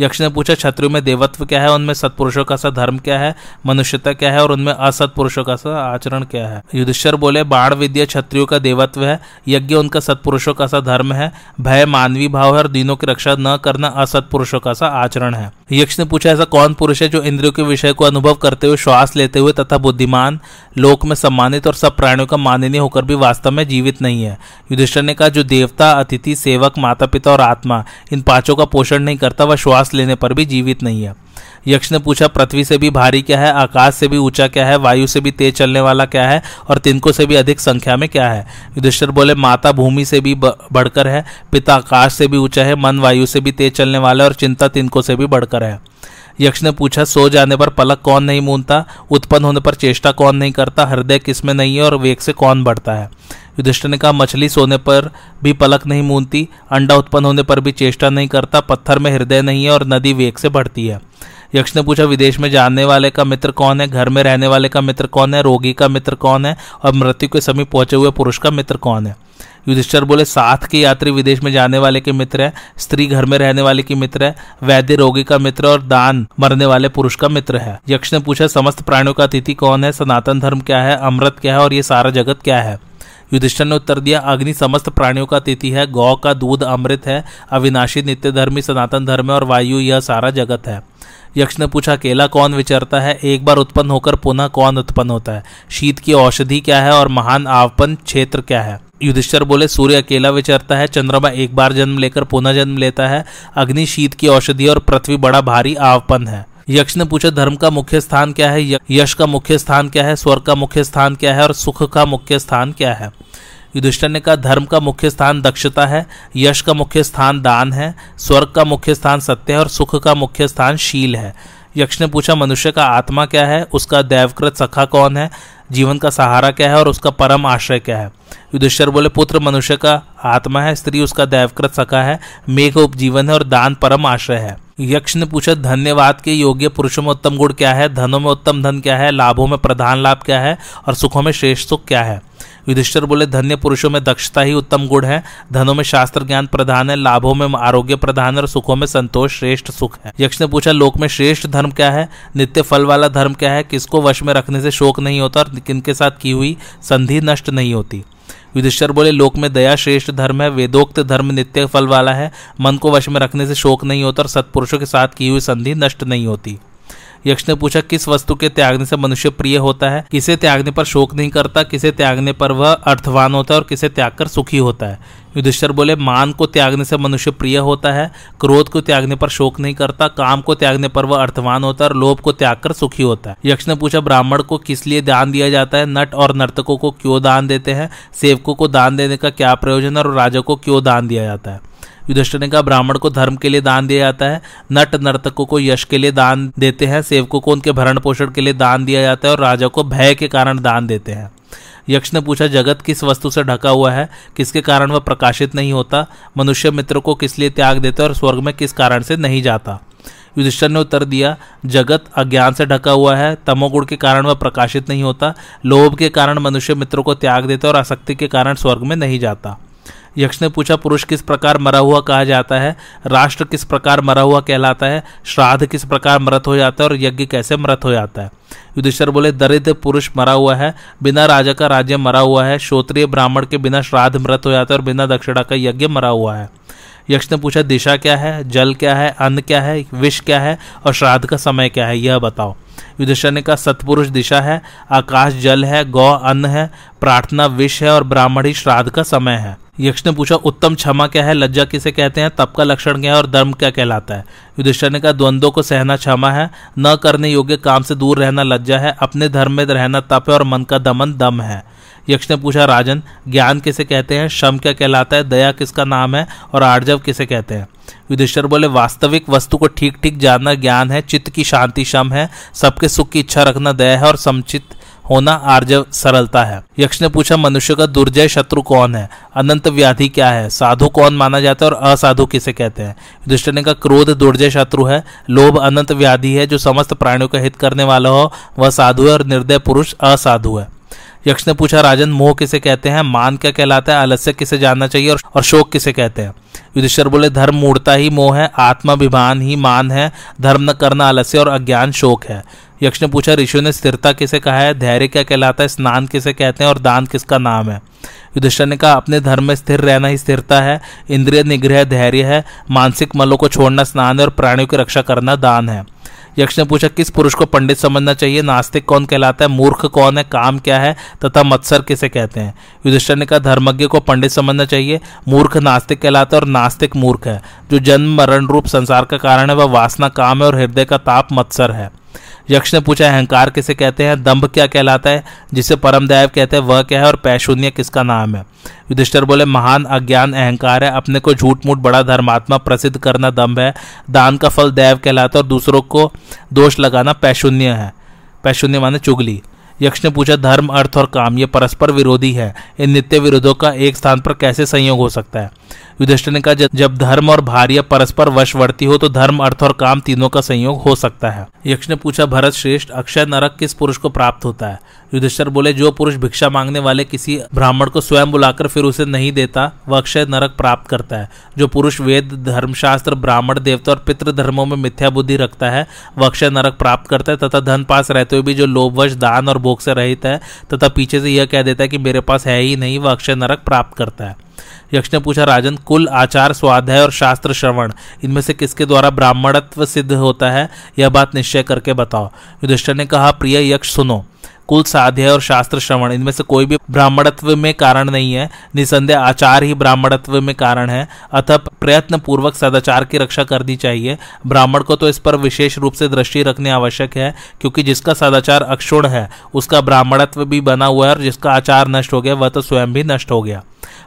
यक्ष ने पूछा क्षत्रियो में देवत्व क्या है? उनमें सत्पुरुषों का सा धर्म क्या है? मनुष्यता क्या है? और उनमें असत्पुरुषों का सा आचरण क्या है? युधिष्ठर बोले, बाण विद्या क्षत्रियो का देवत्व है, यज्ञ उनका सत्पुरुषों का सा धर्म है, भय मानवी भाव है और दिनों की रक्षा न करना असत्पुरुषों का सा आचरण है। यक्ष ने पूछा ऐसा कौन पुरुष है जो इंद्रियों के विषय को अनुभव करते हुए श्वास लेते हुए तथा बुद्धिमान, लोक में सम्मानित और सब प्राणियों का माननीय होकर भी वास्तव में जीवित नहीं है? युधिष्ठर ने कहा, जो देवता, अतिथि, सेवक माता पिता और आत्मा इन पाँचों का पोषण नहीं करता, वह श्वास लेने पर भी जीवित नहीं है। यक्ष ने पूछा, पृथ्वी से भी भारी क्या है? आकाश से भी ऊँचा क्या है? वायु से भी तेज चलने वाला क्या है? और तिनको से भी अधिक संख्या में क्या है? युधिष्ठर बोले, माता भूमि से भी बढ़कर है, पिता आकाश से भी ऊँचा है, मन वायु से भी तेज चलने वाला है और चिंता तिनको से भी बढ़कर है। यक्ष ने पूछा, सो जाने पर पलक कौन नहीं मूनता उत्पन्न होने पर चेष्टा कौन नहीं करता? हृदय किसमें नहीं है और वेग से कौन बढ़ता है? युधिष्ठिर ने कहा, मछली सोने पर भी पलक नहीं मूनती अंडा उत्पन्न होने पर भी चेष्टा नहीं करता, पत्थर में हृदय नहीं है और नदी वेग से बढ़ती है। यक्ष ने पूछा, विदेश में जाने वाले का मित्र कौन है? घर में रहने वाले का मित्र कौन है? रोगी का मित्र कौन है? और मृत्यु के समीप पहुँचे हुए पुरुष का मित्र कौन है? युधिष्ठर बोले, साथ के यात्री विदेश में जाने वाले के मित्र है, स्त्री घर में रहने वाले की मित्र है, वैद्य रोगी का मित्र और दान मरने वाले पुरुष का मित्र है। यक्ष ने पूछा, समस्त प्राणियों का अतिथि कौन है? सनातन धर्म क्या है? अमृत क्या है? और ये सारा जगत क्या है? युधिष्ठर ने उत्तर दिया, अग्नि समस्त प्राणियों का तिथि है, गौ का दूध अमृत है, अविनाशी नित्य धर्मी सनातन धर्म है और वायु, यह सारा जगत है। यक्ष ने पूछा केला कौन विचरता है? एक बार उत्पन्न होकर पुनः कौन उत्पन्न होता है? शीत की औषधि क्या है और महान आवपन क्षेत्र क्या है? युधिष्ठर बोले, सूर्य अकेला विचरता है, चंद्रमा एक बार जन्म लेकर पुनः जन्म लेता है। अग्नि, शीत की औषधि और पृथ्वी बड़ा भारी आवपन है। यक्ष ने पूछा, धर्म का मुख्य स्थान क्या है? यश का मुख्य स्थान क्या है? स्वर्ग का मुख्य स्थान क्या है? और सुख का मुख्य स्थान क्या है? युधिष्ठर ने कहा, धर्म का मुख्य स्थान दक्षता है, यश का मुख्य स्थान दान है, स्वर्ग का मुख्य स्थान सत्य है, और सुख का मुख्य स्थान शील है। यक्ष ने पूछा, मनुष्य का आत्मा क्या है? उसका दैवकृत सखा कौन है? जीवन का सहारा क्या है? और उसका परम आश्रय क्या है? युधिष्ठर बोले, पुत्र, मनुष्य का आत्मा है, स्त्री उसका दैवकृत सखा है, मेघ उपजीवन है, और दान परम आश्रय है। यक्ष ने पूछा, धन्यवाद के योग्य पुरुषों में उत्तम गुण क्या है? धनों में उत्तम धन क्या है? लाभों में प्रधान लाभ क्या है? और सुखों में श्रेष्ठ सुख क्या है? युधिष्ठर बोले, धन्य पुरुषों में दक्षता ही उत्तम गुण है। धनों में शास्त्र ज्ञान प्रधान है, लाभों में आरोग्य प्रधान है और सुखों में संतोष श्रेष्ठ सुख है। यक्ष ने पूछा, लोक में श्रेष्ठ धर्म क्या है? नित्य फल वाला धर्म क्या है? किसको वश में रखने से शोक नहीं होता और किनके साथ की हुई संधि नष्ट नहीं होती? युधिष्ठर बोले, लोक में दया श्रेष्ठ धर्म है, वेदोक्त धर्म नित्य फल वाला है। मन को वश में रखने से शोक नहीं होता और सत्पुरुषों के साथ की हुई संधि नष्ट नहीं होती। यक्ष ने पूछा, किस वस्तु के त्यागने से मनुष्य प्रिय होता है? किसे त्यागने पर शोक नहीं करता? किसे त्यागने पर वह अर्थवान होता है और किसे त्याग कर सुखी होता है? युधिष्ठर बोले, मान को त्यागने से मनुष्य प्रिय होता है, क्रोध को त्यागने पर शोक नहीं करता, काम को त्यागने पर वह अर्थवान होता है और लोभ को त्याग कर सुखी होता है। यक्ष ने पूछा, ब्राह्मण को किस लिए दान दिया जाता है? नट और नर्तकों को क्यों दान देते हैं? सेवकों को दान देने का क्या प्रयोजन है और राजा को क्यों दान दिया जाता है? युधिष्ठिर ने कहा, ब्राह्मण को धर्म के लिए दान दिया जाता है, नट नर्तकों को यश के लिए दान देते हैं, सेवकों को उनके भरण पोषण के लिए दान दिया जाता है और राजा को भय के कारण दान देते हैं। यक्ष ने पूछा, जगत किस वस्तु से ढका हुआ है? किसके कारण वह प्रकाशित नहीं होता? मनुष्य मित्र को किस लिए त्याग देता और स्वर्ग में किस कारण से नहीं जाता? युधिष्ठर ने उत्तर दिया, जगत अज्ञान से ढका हुआ है, तमोगुण के कारण वह प्रकाशित नहीं होता, लोभ के कारण मनुष्य मित्रों को त्याग देता और आसक्ति के कारण स्वर्ग में नहीं जाता। यक्ष ने पूछा, पुरुष किस प्रकार मरा हुआ कहा जाता है? राष्ट्र किस प्रकार मरा हुआ कहलाता है? श्राद्ध किस प्रकार मृत हो जाता है और यज्ञ कैसे मृत हो जाता है? युधिष्ठर बोले, दरिद्र पुरुष मरा हुआ है, बिना राजा का राज्य मरा हुआ है श्रोत्रिय ब्राह्मण के बिना श्राद्ध मृत हो जाता है और बिना दक्षिणा का यज्ञ मरा हुआ है। यक्ष ने पूछा, दिशा क्या है? जल क्या है? अन्न क्या है? विष क्या है? और श्राद्ध का समय क्या है? यह बताओ। युधिष्ठर ने कहा, सतपुरुष दिशा है, आकाश जल है, गौ अन्न है, प्रार्थना विष है और ब्राह्मणी श्राद्ध का समय है। यक्ष ने पूछा, उत्तम क्षमा क्या है? लज्जा किसे कहते हैं? तप का लक्षण क्या है और धर्म क्या कहलाता है? युधिष्ठर ने कहा, द्वंद्वों को सहना क्षमा है, न करने योग्य काम से दूर रहना लज्जा है, अपने धर्म में रहना तप है और मन का दमन दम है। यक्ष ने पूछा, राजन, ज्ञान किसे कहते हैं? शम क्या कहलाता है? दया किसका नाम है? और आर्जव किसे कहते हैं? युधिष्ठर बोले, वास्तविक वस्तु को ठीक ठीक जानना ज्ञान है, चित्त की शांति शम है, सबके सुख की इच्छा रखना दया है और समचित होना आर्जव सरलता है। यक्ष ने पूछा, मनुष्य का दुर्जय शत्रु कौन है? अनंत व्याधि क्या है? साधु कौन माना जाता है और असाधु किसे कहते हैं? युधिष्ठिर ने कहा, क्रोध दुर्जय शत्रु है, लोभ अनंत व्याधि है, जो समस्त प्राणियों का हित करने वाला हो, वह साधु है और निर्दय पुरुष असाधु है। यक्ष ने पूछा राजन मोह किसे कहते हैं? मान क्या कहलाता है? आलस्य किसे जानना चाहिए और, और शोक किसे कहते हैं? युधिष्ठर बोले धर्म मूर्ता ही मोह है आत्माभिमान ही मान है धर्म न करना आलस्य और अज्ञान शोक है। यक्ष ने पूछा ऋषियों ने स्थिरता किसे कहा है? धैर्य क्या कहलाता है? स्नान किसे कहते हैं और दान किसका नाम है? युधिष्ठर ने कहा अपने धर्म में स्थिर रहना ही स्थिरता है इंद्रिय निग्रह धैर्य है मानसिक मलों को छोड़ना स्नान है और प्राणियों की रक्षा करना दान है। यक्ष ने पूछा, किस पुरुष को पंडित समझना चाहिए? नास्तिक कौन कहलाता है? मूर्ख कौन है? काम क्या है? तथा मत्सर किसे कहते हैं? युधिष्ठर ने कहा, धर्मज्ञ को पंडित समझना चाहिए। मूर्ख नास्तिक कहलाता है और नास्तिक मूर्ख है। जो जन्म, मरण रूप, संसार का कारण है, वह वासना, काम है और हृदय का ताप, मत्सर है। यक्ष ने पूछा, अहंकार किसे कहते हैं? दम्भ क्या कहलाता है? जिसे परम दैव कहते हैं, वह क्या है और पैशून्य किसका नाम है? युधिष्ठर बोले, महान अज्ञान अहंकार है। अपने को झूठ मूठ बड़ा धर्मात्मा प्रसिद्ध करना दम्भ है। दान का फल दैव कहलाता है और दूसरों को दोष लगाना पैशून्य है। पैशून्य माने चुगली। यक्ष ने पूछा, धर्म, अर्थ और काम, ये परस्पर विरोधी है। इन नित्य विरोधों का एक स्थान पर कैसे संयोग हो सकता है? युधिष्ठिर ने कहा, जब धर्म और भार्य परस्पर वशवर्ती हो तो धर्म, अर्थ और काम तीनों का संयोग हो सकता है। यक्ष ने पूछा, भरत श्रेष्ठ अक्षय नरक किस पुरुष को प्राप्त होता है? युधिष्ठर बोले, जो पुरुष भिक्षा मांगने वाले किसी ब्राह्मण को स्वयं बुलाकर फिर उसे नहीं देता, वह अक्षय नरक प्राप्त करता है। जो पुरुष वेद, धर्मशास्त्र, ब्राह्मण, देवता और पितृ धर्मों में मिथ्या बुद्धि रखता है, वह अक्षय नरक प्राप्त करता है, तथा धन पास रहते हुए भी जो लोभवश दान और भोग से रहित है, तथा पीछे से यह कह देता है कि मेरे पास है ही नहीं, वह अक्षय नरक प्राप्त करता है। यक्ष ने पूछा, राजन, कुल आचार स्वाध्याय और शास्त्र श्रवण, इनमें से किसके द्वारा ब्राह्मणत्व सिद्ध होता है? यह बात निश्चय करके बताओ। युधिष्ठर ने कहा, प्रिय यक्ष, सुनो। कुल साध्य और शास्त्र श्रवण, इनमें से कोई भी ब्राह्मणत्व में कारण नहीं है। निसंदेह आचार ही ब्राह्मणत्व में कारण है। अतः प्रयत्न पूर्वक सदाचार की रक्षा करनी चाहिए। ब्राह्मण को तो इस पर विशेष रूप से दृष्टि रखनी आवश्यक है, क्योंकि जिसका सदाचार अक्षुण है, उसका ब्राह्मणत्व भी बना हुआ है और जिसका आचार नष्ट हो गया, वह तो स्वयं भी नष्ट हो गया।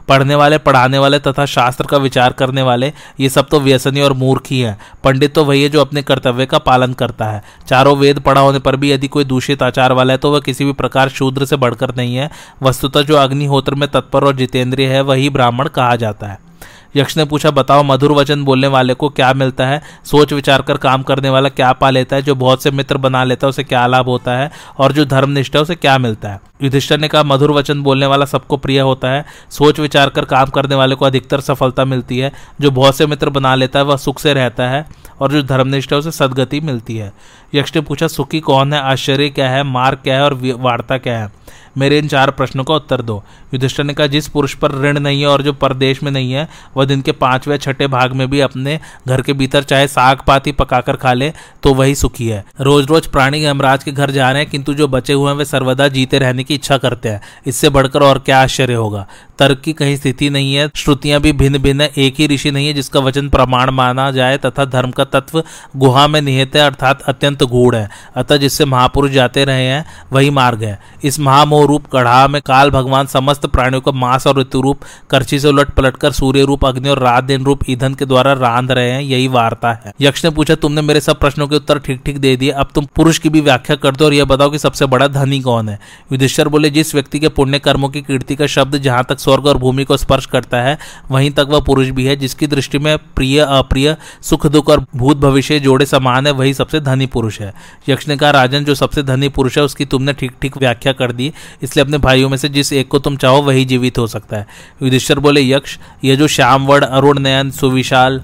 पढ़ने वाले, पढ़ाने वाले तथा शास्त्र का विचार करने वाले, ये सब तो व्यसनी और मूर्ख ही है। पंडित तो वही है जो अपने कर्तव्य का पालन करता है। चारों वेद पढ़ा होने पर भी यदि कोई दूषित आचार वाला है तो वह किसी भी प्रकार शूद्र से बढ़कर नहीं है। वस्तुतः जो अग्निहोत्र में तत्पर और जितेंद्रिय है, वही ब्राह्मण कहा जाता है। यक्ष ने पूछा, बताओ, मधुर वचन बोलने वाले को क्या मिलता है? सोच विचार कर काम करने वाला क्या पा लेता है? जो बहुत से मित्र बना लेता है, उसे क्या लाभ होता है? और जो धर्मनिष्ठ है, उसे क्या मिलता है? युधिष्ठर ने कहा, मधुर वचन बोलने वाला सबको प्रिय होता है। सोच विचार कर काम करने वाले को अधिकतर सफलता मिलती है। जो बहुत से मित्र बना लेता है, वह सुख से रहता है। और जो धर्मनिष्ठ है, उसे सदगति मिलती है। यक्ष ने पूछा, सुखी कौन है? आश्चर्य क्या है? मार्ग क्या है? और वार्ता क्या है? मेरे इन चार प्रश्नों का उत्तर दो। युधिष्ठर ने कहा, जिस पुरुष पर ऋण नहीं है और जो परदेश में नहीं है, वह दिन के पाँचवें छठे भाग में भी अपने घर के भीतर चाहे साग पाती पकाकर खा ले तो वही सुखी है। रोज रोज प्राणी यमराज के घर जा रहे हैं, किंतु जो बचे हुए हैं, वे सर्वदा जीते रहने की इच्छा करते हैं। इससे बढ़कर और क्या आश्चर्य होगा? तर्क की कहीं स्थिति नहीं है, श्रुतियाँ भी भिन्न भिन्न है एक ही ऋषि नहीं है जिसका वचन प्रमाण माना जाए तथा धर्म का तत्व गुहा में निहित है अर्थात अत्यंत गूढ़ है। अतः जिससे महापुरुष जाते रहे हैं, वही मार्ग है। इस महामोह रूप कढ़ा में काल भगवान समस्त प्राणियों को मांस और ऋतु रूप करची से उलट पलट कर सूर्य रूप अग्नि और रात दिन रूप ईंधन के द्वारा रांध रहे हैं, यही वार्ता है। यक्ष ने पूछा, तुमने मेरे सब प्रश्नों के उत्तर ठीक ठीक दे दिए, अब तुम पुरुष की भी व्याख्या कर दो और यह बताओ कि सबसे बड़ा धनी कौन है? युधिष्ठर बोले, जिस व्यक्ति के पुण्य कर्मों की कीर्ति का शब्द जहाँ तक स्वर्ग और भूमि को स्पर्श करता है, वहीं तक वह पुरुष भी है, जिसकी दृष्टि में प्रिय, अप्रिय, सुख दुख और भूत भविष्य जोड़े समान है, वही सबसे धनी पुरुष है। यक्ष ने कहा, राजन, जो सबसे धनी पुरुष है, उसकी तुमने ठीक ठीक व्याख्या कर दी, इसलिए अपने भाइयों में से जिस एक को तुम चाहो, वही जीवित हो सकता है। युधिष्ठर बोले, यक्ष ये जो श्यामवर्ण, अरुण, नयन, सुविशाल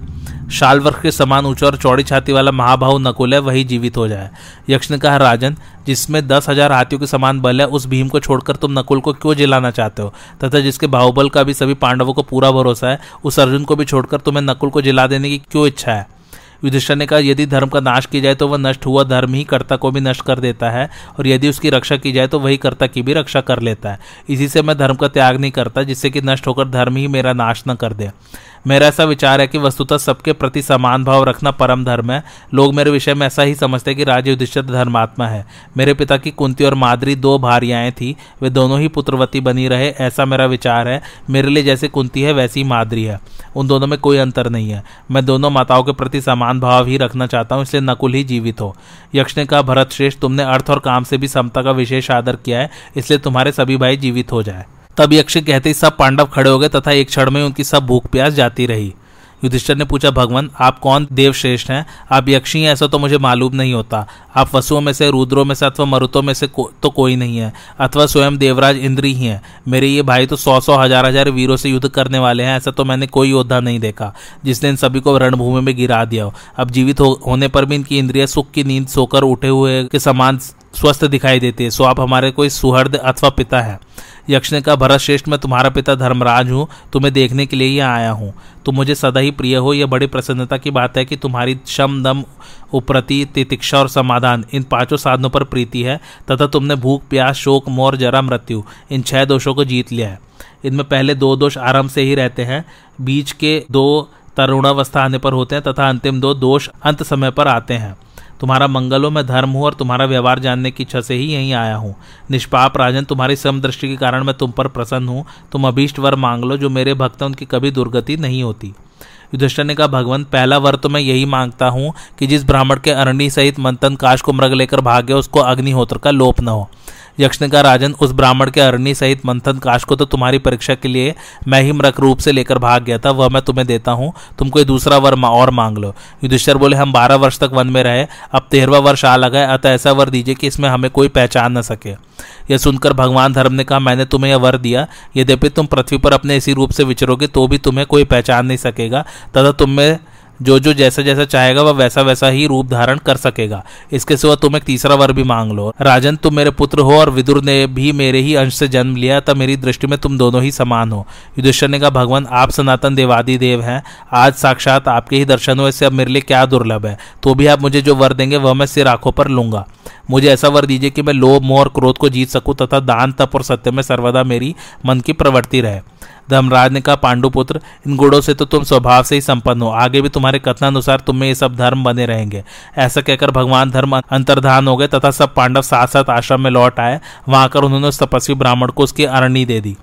शाल वर्ष के समान ऊँचा और चौड़ी छाती वाला महाभाव नकुल है, वही जीवित हो जाए। यक्ष ने कहा राजन, जिसमें दस हज़ार हाथियों के समान बल है, उस भीम को छोड़कर तुम नकुल को क्यों जिलाना चाहते हो? तथा जिसके बाहुबल का भी सभी पांडवों को पूरा भरोसा है, उस अर्जुन को भी छोड़कर तुम्हें नकुल को जिला देने की क्यों इच्छा है? युधिष्ठर ने कहा, यदि धर्म का नाश किया जाए तो वह नष्ट हुआ, धर्म ही कर्ता को भी नष्ट कर देता है, और यदि उसकी रक्षा की जाए तो वही कर्ता की भी रक्षा कर लेता है। इसी से मैं धर्म का त्याग नहीं करता, जिससे कि नष्ट होकर धर्म ही मेरा नाश न कर दे। मेरा ऐसा विचार है कि वस्तुतः सबके प्रति समान भाव रखना परम धर्म है। लोग मेरे विषय में ऐसा ही समझते हैं कि राजे युधिष्ठिर धर्मात्मा है। मेरे पिता की कुंती और मादरी दो भारियाएँ थी। वे दोनों ही पुत्रवती बनी रहे, ऐसा मेरा विचार है। मेरे लिए जैसे कुंती है, वैसी ही मादरी है। उन दोनों में कोई अंतर नहीं है। मैं दोनों माताओं के प्रति समान भाव ही रखना चाहता हूँ, इसलिए नकुल ही जीवित हो। यक्ष ने कहा भरत श्रेष्ठ तुमने अर्थ और काम से भी समता का विशेष आदर किया है, इसलिए तुम्हारे सभी भाई जीवित हो जाए। तब यक्ष कहते ही सब पांडव खड़े हो गए तथा एक क्षण में उनकी सब भूख प्यास जाती रही। युधिष्ठर ने पूछा भगवान आप कौन देव श्रेष्ठ हैं? आप यक्षी हैं ऐसा तो मुझे मालूम नहीं होता। आप वसुओं में से रुद्रों में से अथवा मरुतों में से को, तो कोई नहीं है अथवा स्वयं देवराज इंद्र ही हैं। मेरे ये भाई तो सौ सौ हज़ार हज़ार वीरों से युद्ध करने वाले हैं ऐसा तो मैंने कोई योद्धा नहीं देखा जिसने इन सभी को रणभूमि में गिरा दिया हो। अब जीवित हो, होने पर भी इनकी इंद्रिया सुख की नींद सोकर उठे हुए के समान स्वस्थ दिखाई देती है। सो आप हमारे कोई सुहृद अथवा पिता है। यक्ष ने कहा भरत श्रेष्ठ मैं तुम्हारा पिता धर्मराज हूँ। तुम्हें देखने के लिए ही आया हूँ। तुम मुझे सदा ही प्रिय हो। यह बड़ी प्रसन्नता की बात है कि तुम्हारी शम, दम, उप्रति, तितिक्षा और समाधान इन पाँचों साधनों पर प्रीति है। तथा तुमने भूख, प्यास, शोक, मोर, जरा, मृत्यु इन छह दोषों को जीत लिया है। इनमें पहले दो दोष आराम से ही रहते हैं। बीच के दो तरुणावस्था आने पर होते हैं तथा अंतिम दो दोष अंत समय पर आते हैं। तुम्हारा मंगलों में धर्म हूँ और तुम्हारा व्यवहार जानने की इच्छा से ही यहीं आया हूँ। निष्पाप राजन, तुम्हारी समदृष्टि के कारण मैं तुम पर प्रसन्न हूँ। तुम अभीष्ट वर मांग लो जो मेरे भक्त हैं, उनकी कभी दुर्गति नहीं होती। युधिष्ठर ने कहा, भगवान, पहला वर तो मैं यही माँगता हूँ कि जिस ब्राह्मण के अरणी सहित मंथन काश को मृग लेकर भाग गया, उसको अग्निहोत्र का लोप न हो। यक्ष ने कहा राजन उस ब्राह्मण के अरणी सहित मंथन काश को तो तुम्हारी परीक्षा के लिए मैं ही मृक रूप से लेकर भाग गया था, वह मैं तुम्हें देता हूँ। तुम कोई दूसरा वर और मांग लो। युधिष्ठर बोले, हम बारह वर्ष तक वन में रहे, अब तेरहवा वर्ष आ लगा है, अतः ऐसा वर दीजिए कि इसमें हमें कोई पहचान न सके। यह सुनकर भगवान धर्म ने कहा, मैंने तुम्हें यह वर दिया, यद्यपि तुम पृथ्वी पर अपने इसी रूप से विचरोगे तो भी तुम्हें कोई पहचान नहीं सकेगा, तथा तुम्हें जो जो जैसा जैसा चाहेगा वह वैसा वैसा ही रूप धारण कर सकेगा। इसके सिवा तुम एक तीसरा वर भी मांग लो। राजन, तुम मेरे पुत्र हो और विदुर ने भी मेरे ही अंश से जन्म लिया, तब मेरी दृष्टि में तुम दोनों ही समान हो। युधिष्ठर ने कहा, भगवान, आप सनातन देवादि देव हैं। आज साक्षात आपके ही दर्शन हुए से अब मेरे लिए क्या दुर्लभ है? तो भी आप मुझे जो वर देंगे, वह मैं सिर आँखों पर लूँगा। मुझे ऐसा वर दीजिए कि मैं लोभ, मोह और क्रोध को जीत सकूँ, तथा दान, तप और सत्य में सर्वदा मेरी मन की प्रवृत्ति रहे। धर्मराज ने कहा, पांडुपुत्र, इन गुणों से तो तुम स्वभाव से ही संपन्न हो। आगे भी तुम्हारे कथनानुसार तुम्हें ये सब धर्म बने रहेंगे। ऐसा कहकर भगवान धर्म अंतर्धान हो गए तथा सब पांडव साथ साथ आश्रम में लौट आए। वहाँ कर उन्होंने उस तपस्वी ब्राह्मण को उसकी अरणी दे दी।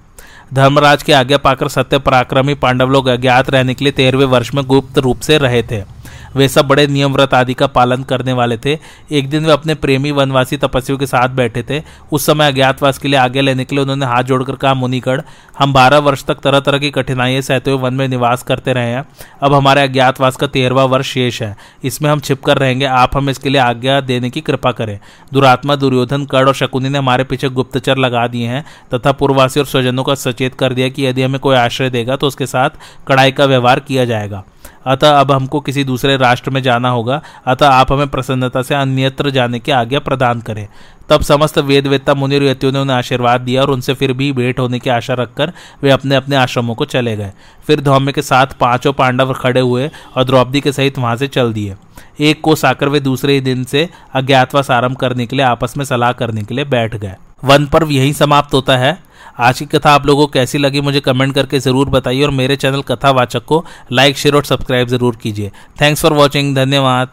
धर्मराज की आज्ञा पाकर सत्य पराक्रमी पांडव लोग अज्ञात रहने के लिए तेरहवें वर्ष में गुप्त रूप से रहे थे। वे सब बड़े नियम व्रत आदि का पालन करने वाले थे। एक दिन वे अपने प्रेमी वनवासी तपस्वियों के साथ बैठे थे। उस समय अज्ञातवास के लिए आगे लेने के लिए उन्होंने हाथ जोड़कर कहा मुनिगढ़ हम बारह वर्ष तक तरह तरह की कठिनाइयाँ सहते हुए वन में निवास करते रहे हैं। अब हमारे अज्ञातवास का तेरहवा वर्ष शेष है। इसमें हम छिप कर रहेंगे। आप हमें इसके लिए आज्ञा देने की कृपा करें। दुरात्मा, दुर्योधन कड़ और शकुनी ने हमारे पीछे गुप्तचर लगा दिए हैं तथा पूर्ववासी और स्वजनों का सचेत कर दिया कि यदि हमें कोई आश्रय देगा तो उसके साथ कड़ाई का व्यवहार किया जाएगा। अतः अब हमको किसी दूसरे राष्ट्र में जाना होगा। अतः आप हमें प्रसन्नता से अन्यत्र जाने की आज्ञा प्रदान करें। तब समस्त वेद वेदता मुनि ने उन्हें आशीर्वाद दिया और उनसे फिर भी भेंट होने की आशा रखकर वे अपने अपने आश्रमों को चले गए। फिर धौम्य के साथ पाँचों पांडव खड़े हुए और द्रौपदी के सहित वहाँ से चल दिए। एक को साकर वे दूसरे ही दिन से अज्ञातवास आरंभ करने के लिए आपस में सलाह करने के लिए बैठ गए। वन पर्व यही समाप्त होता है। आज की कथा आप लोगों को कैसी लगी, मुझे कमेंट करके ज़रूर बताइए और मेरे चैनल कथावाचक को लाइक, शेयर और सब्सक्राइब ज़रूर कीजिए। थैंक्स फॉर वॉचिंग धन्यवाद।